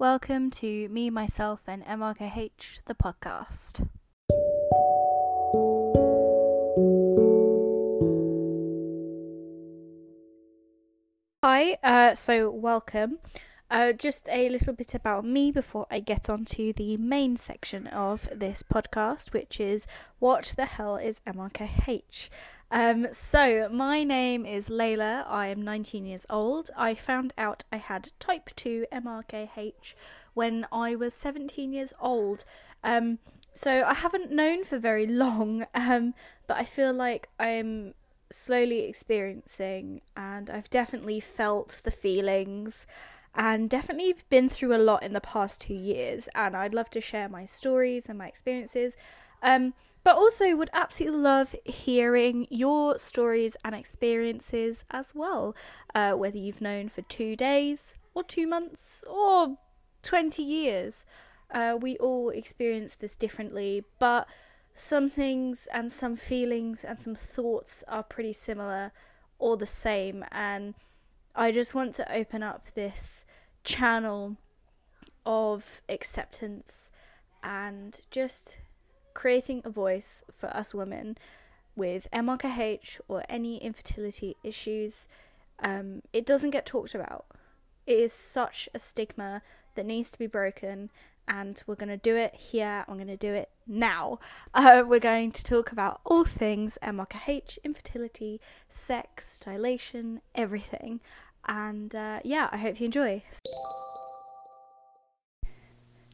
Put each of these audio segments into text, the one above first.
Welcome to Me, Myself, and MRKH, the podcast. Hi, uh, so welcome. Uh, just a little bit about me before I get on to the main section of this podcast, which is what the hell is MRKH? Um, so, my name is Layla. I am 19 years old. I found out I had type 2 MRKH when I was 17 years old. Um, so, I haven't known for very long, um, but I feel like I'm slowly experiencing, and I've definitely felt the feelings and definitely been through a lot in the past two years. And I'd love to share my stories and my experiences. Um, but also would absolutely love hearing your stories and experiences as well. Uh, whether you've known for two days or two months or 20 years. Uh, we all experience this differently, but some things and some feelings and some thoughts are pretty similar or the same. And I just want to open up this channel of acceptance and just creating a voice for us women with MRKH or any infertility issues. Um, it doesn't get talked about. It is such a stigma that needs to be broken, and we're going to do it here. I'm going to do it now. Uh, we're going to talk about all things MRKH, infertility, sex, dilation, everything. And uh, yeah, I hope you enjoy.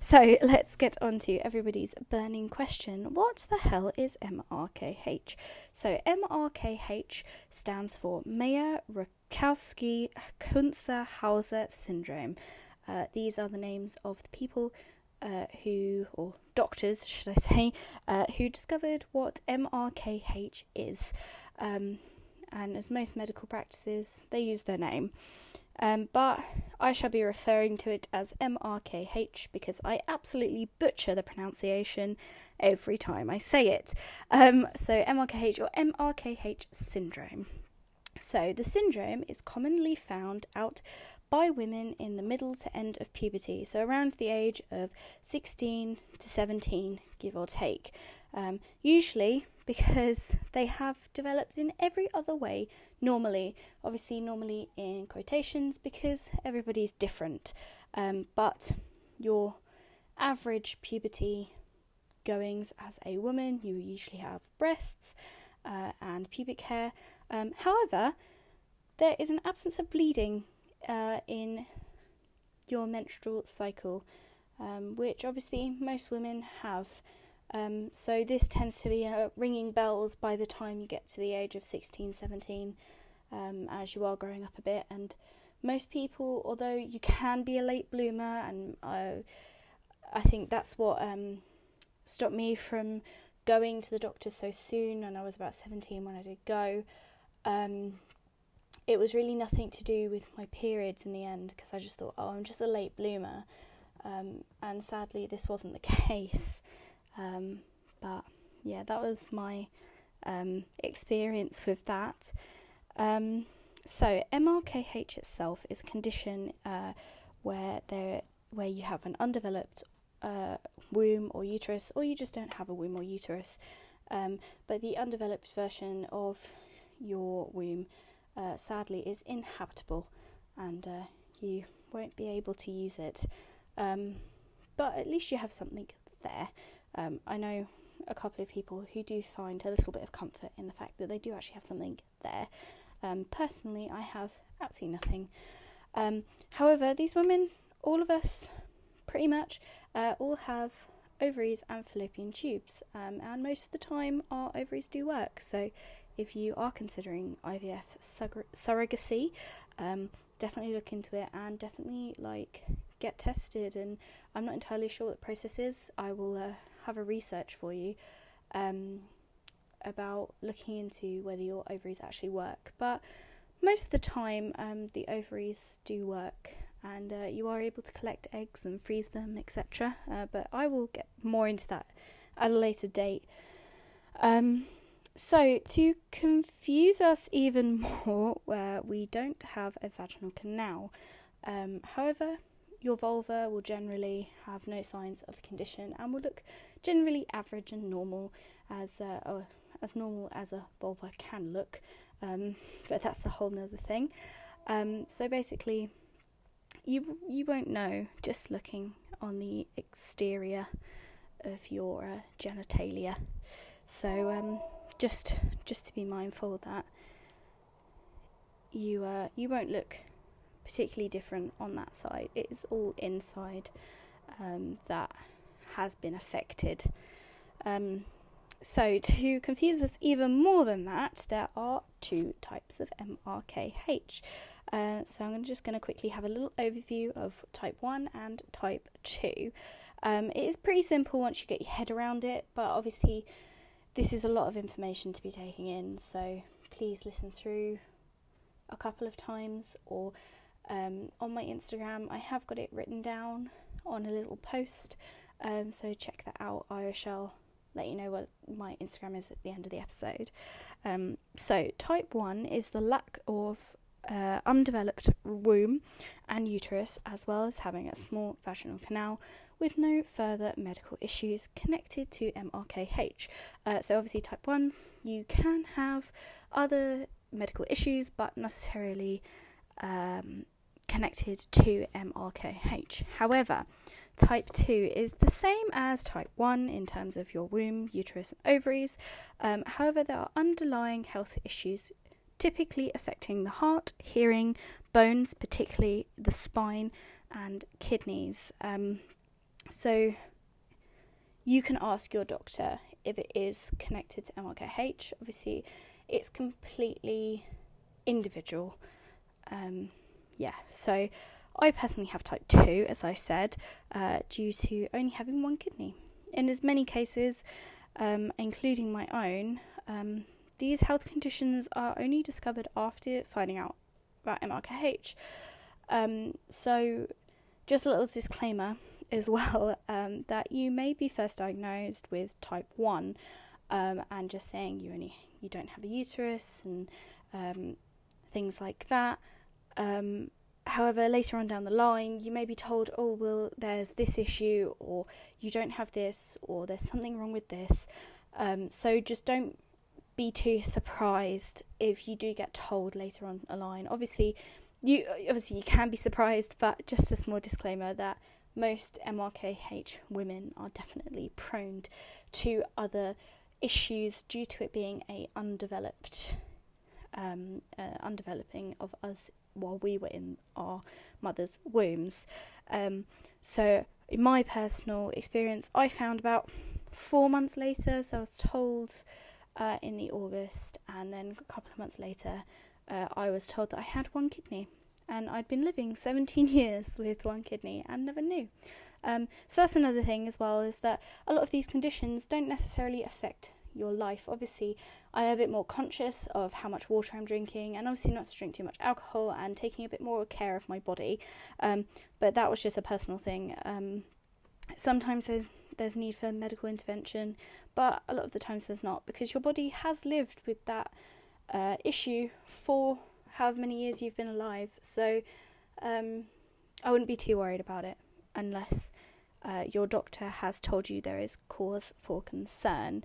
So let's get on to everybody's burning question. What the hell is MRKH? So MRKH stands for Mayer Rokitansky Kunze Hauser syndrome. Uh, these are the names of the people uh, who, or doctors, should I say, uh, who discovered what MRKH is. Um, and as most medical practices, they use their name. Um, but I shall be referring to it as MRKH because I absolutely butcher the pronunciation every time I say it. Um, so, MRKH or MRKH syndrome. So, the syndrome is commonly found out by women in the middle to end of puberty, so around the age of 16 to 17, give or take. Um, usually because they have developed in every other way normally. Obviously, normally in quotations because everybody's different. Um, but your average puberty goings as a woman, you usually have breasts uh, and pubic hair. Um, however, there is an absence of bleeding uh, in your menstrual cycle, um, which obviously most women have. Um, so this tends to be uh, ringing bells by the time you get to the age of 16, 17, um, as you are growing up a bit. And most people, although you can be a late bloomer, and uh, I think that's what um, stopped me from going to the doctor so soon. And I was about 17 when I did go. Um, it was really nothing to do with my periods in the end because I just thought, oh, I'm just a late bloomer. Um, and sadly, this wasn't the case. Um, but yeah, that was my um, experience with that. Um, so MRKH itself is a condition uh, where there where you have an undeveloped uh, womb or uterus, or you just don't have a womb or uterus. Um, but the undeveloped version of your womb, uh, sadly, is inhabitable, and uh, you won't be able to use it. Um, but at least you have something there. Um, I know a couple of people who do find a little bit of comfort in the fact that they do actually have something there. Um, personally, I have absolutely nothing. Um, however, these women, all of us, pretty much, uh, all have ovaries and fallopian tubes, um, and most of the time our ovaries do work. So, if you are considering IVF surrogacy, um, definitely look into it and definitely like get tested. And I'm not entirely sure what the process is. I will uh, have a research for you um, about looking into whether your ovaries actually work. But most of the time, um, the ovaries do work, and uh, you are able to collect eggs and freeze them, etc. Uh, but I will get more into that at a later date. Um, so, to confuse us even more, where we don't have a vaginal canal. Um, however, your vulva will generally have no signs of the condition and will look generally average and normal as uh, as normal as a vulva can look. Um, but that's a whole nother thing. Um, so basically, you you won't know just looking on the exterior of your uh, genitalia. So um, just just to be mindful that you uh, you won't look particularly different on that side. It is all inside um, that has been affected. Um, so, to confuse us even more than that, there are two types of MRKH. Uh, so, I'm just going to quickly have a little overview of type 1 and type 2. Um, it is pretty simple once you get your head around it, but obviously, this is a lot of information to be taking in, so please listen through a couple of times or um, on my Instagram. I have got it written down on a little post, um, so check that out. I shall let you know what my Instagram is at the end of the episode. Um, so, type 1 is the lack of uh, undeveloped womb and uterus, as well as having a small vaginal canal with no further medical issues connected to MRKH. Uh, so, obviously, type 1s, you can have other medical issues, but necessarily um, connected to MRKH. However, type 2 is the same as type 1 in terms of your womb, uterus, and ovaries. Um, however, there are underlying health issues typically affecting the heart, hearing, bones, particularly the spine, and kidneys. Um, so, you can ask your doctor if it is connected to MRKH. Obviously, it's completely individual. Um, yeah, so I personally have type 2, as I said, uh, due to only having one kidney. In as many cases, um, including my own, um, these health conditions are only discovered after finding out about MRKH. Um, so, just a little disclaimer as well um, that you may be first diagnosed with type 1 um, and just saying you only you don't have a uterus and um, things like that. Um, however, later on down the line, you may be told, oh, well, there's this issue, or you don't have this, or there's something wrong with this. Um, so just don't be too surprised if you do get told later on the line. Obviously, you obviously you can be surprised, but just a small disclaimer that most MRKH women are definitely prone to other issues due to it being a undeveloped um, uh, undeveloping of us while we were in our mother's wombs. Um, so, in my personal experience, I found about four months later, so I was told uh, in the August, and then a couple of months later, uh, I was told that I had one kidney, and I'd been living 17 years with one kidney and never knew. Um, so that's another thing as well is that a lot of these conditions don't necessarily affect your life. Obviously, I am a bit more conscious of how much water I'm drinking, and obviously not to drink too much alcohol and taking a bit more care of my body. Um, but that was just a personal thing. Um, sometimes there's there's need for medical intervention, but a lot of the times there's not because your body has lived with that uh, issue for however many years you've been alive. So um, I wouldn't be too worried about it unless uh, your doctor has told you there is cause for concern.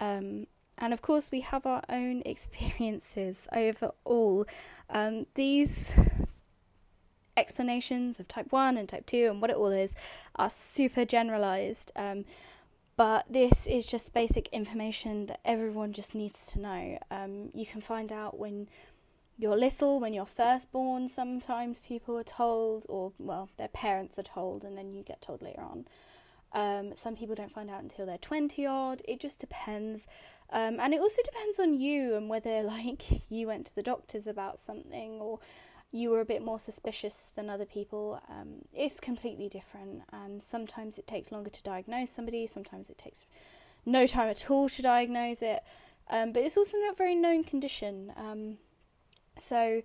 Um, and of course, we have our own experiences overall. Um, these explanations of type 1 and type 2 and what it all is are super generalized. Um, but this is just basic information that everyone just needs to know. Um, you can find out when you're little, when you're first born, sometimes people are told, or well, their parents are told, and then you get told later on. Um, some people don't find out until they're 20 odd. It just depends. Um, and it also depends on you and whether, like, you went to the doctors about something or you were a bit more suspicious than other people. Um, it's completely different. And sometimes it takes longer to diagnose somebody, sometimes it takes no time at all to diagnose it. Um, but it's also not a very known condition. So,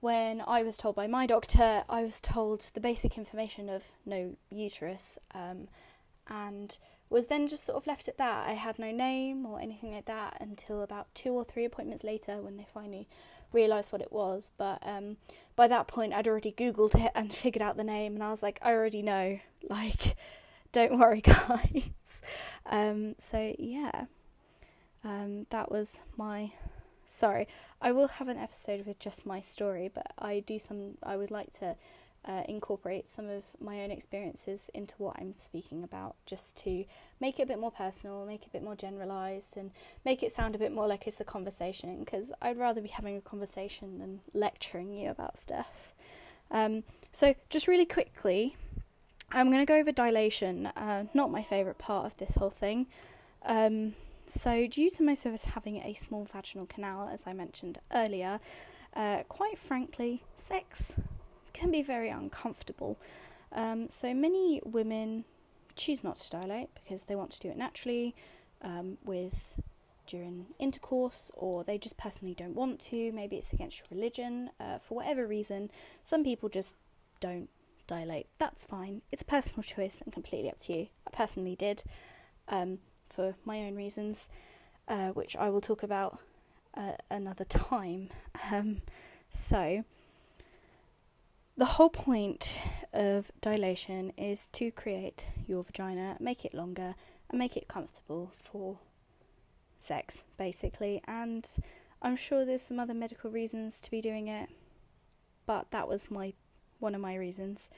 when I was told by my doctor, I was told the basic information of no uterus. Um, and was then just sort of left at that. I had no name or anything like that until about two or three appointments later when they finally realised what it was. But um, by that point, I'd already Googled it and figured out the name, and I was like, I already know. Like, don't worry, guys. um, so yeah, um, that was my. Sorry, I will have an episode with just my story, but I do some. I would like to uh, incorporate some of my own experiences into what I'm speaking about, just to make it a bit more personal, make it a bit more generalized, and make it sound a bit more like it's a conversation. Because I'd rather be having a conversation than lecturing you about stuff. Um, so, just really quickly, I'm going to go over dilation, uh, not my favourite part of this whole thing. Um, so, due to most of us having a small vaginal canal, as I mentioned earlier, uh, quite frankly, sex can be very uncomfortable. Um, so many women choose not to dilate because they want to do it naturally um, with during intercourse, or they just personally don't want to. Maybe it's against your religion uh, for whatever reason. Some people just don't dilate. That's fine. It's a personal choice and completely up to you. I personally did um, for my own reasons, uh, which I will talk about uh, another time. Um, so the whole point of dilation is to create your vagina, make it longer, and make it comfortable for sex, basically. And I'm sure there's some other medical reasons to be doing it, but that was my one of my reasons.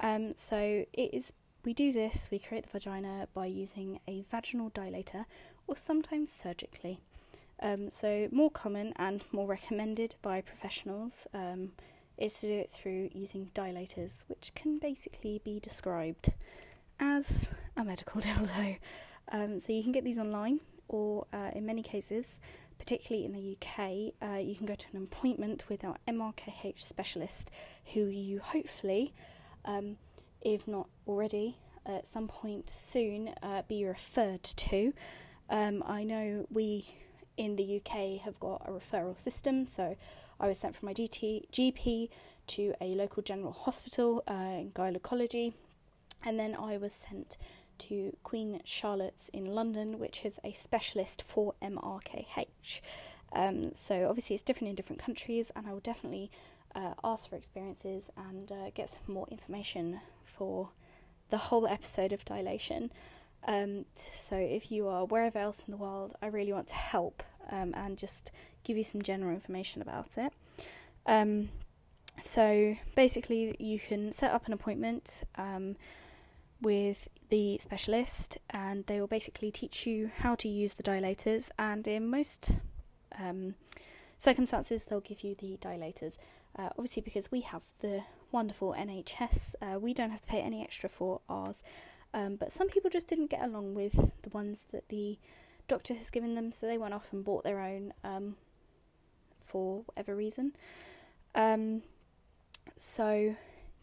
Um, so it is we do this, we create the vagina by using a vaginal dilator or sometimes surgically. Um, so more common and more recommended by professionals. Um, is to do it through using dilators, which can basically be described as a medical dildo. Um, so you can get these online, or uh, in many cases, particularly in the UK, uh, you can go to an appointment with our MRKH specialist, who you hopefully, um, if not already, at some point soon, uh, be referred to. Um, I know we in the UK have got a referral system, so I was sent from my GT, GP to a local general hospital uh, in gynecology, and then I was sent to Queen Charlotte's in London, which is a specialist for MRKH. Um, so obviously it's different in different countries, and I will definitely uh, ask for experiences and uh, get some more information for the whole episode of dilation. Um, so if you are wherever else in the world, I really want to help um, and just give you some general information about it. Um, so basically, you can set up an appointment um, with the specialist, and they will basically teach you how to use the dilators. And in most um, circumstances, they'll give you the dilators. Uh, obviously, because we have the wonderful NHS, uh, we don't have to pay any extra for ours. Um, but some people just didn't get along with the ones that the doctor has given them, so they went off and bought their own um, for whatever reason. Um, so,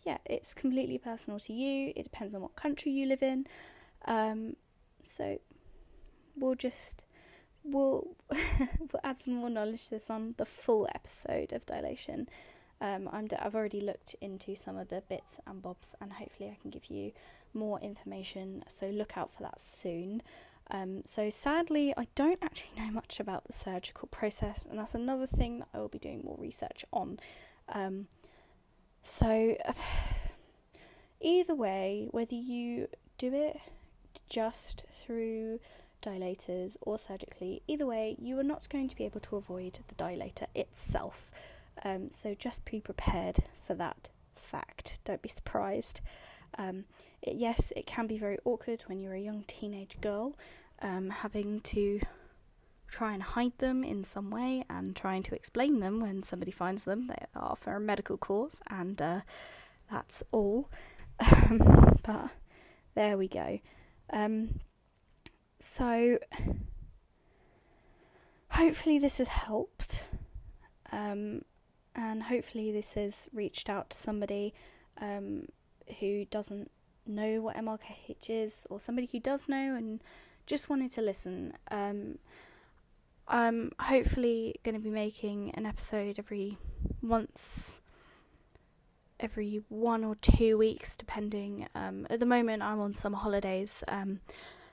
yeah, it's completely personal to you. It depends on what country you live in. Um, so, we'll just we'll we'll add some more knowledge to this on the full episode of dilation. Um, I'm d- I've already looked into some of the bits and bobs, and hopefully I can give you more information. So look out for that soon. Um, so sadly, I don't actually know much about the surgical process, and that's another thing that I will be doing more research on. Um, so either way, whether you do it just through dilators or surgically, either way, you are not going to be able to avoid the dilator itself. Um, so just be prepared for that fact. Don't be surprised. Um, it, yes, it can be very awkward when you're a young teenage girl, um, having to try and hide them in some way and trying to explain them when somebody finds them. They are for a medical course, and uh, that's all. but there we go. Um, so, hopefully, this has helped. Um, and hopefully, this has reached out to somebody um, who doesn't know what MRKH is, or somebody who does know and just wanted to listen. Um, I'm hopefully going to be making an episode every once, every one or two weeks, depending. Um, at the moment, I'm on summer holidays, um,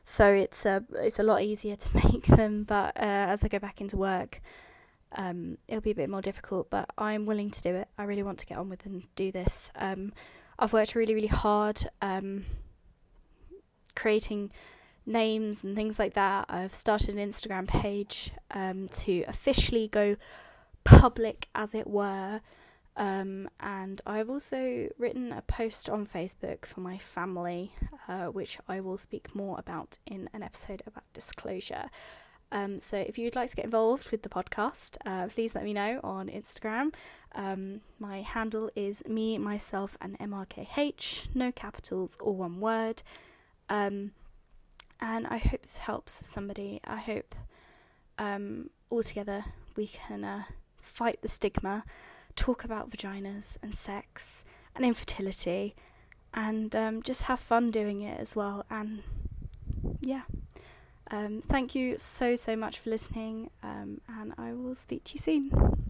so it's a it's a lot easier to make them. But uh, as I go back into work, um, it'll be a bit more difficult, but I'm willing to do it. I really want to get on with and do this. Um, I've worked really, really hard um, creating names and things like that. I've started an Instagram page um, to officially go public, as it were. Um, and I've also written a post on Facebook for my family, uh, which I will speak more about in an episode about disclosure. Um, so if you'd like to get involved with the podcast, uh, please let me know on Instagram. Um, my handle is me, myself, and MRKH, no capitals or one word. Um, and I hope this helps somebody. I hope um, all together we can uh, fight the stigma, talk about vaginas and sex and infertility, and um, just have fun doing it as well. And yeah. Um, thank you so, so much for listening, um, and I will speak to you soon.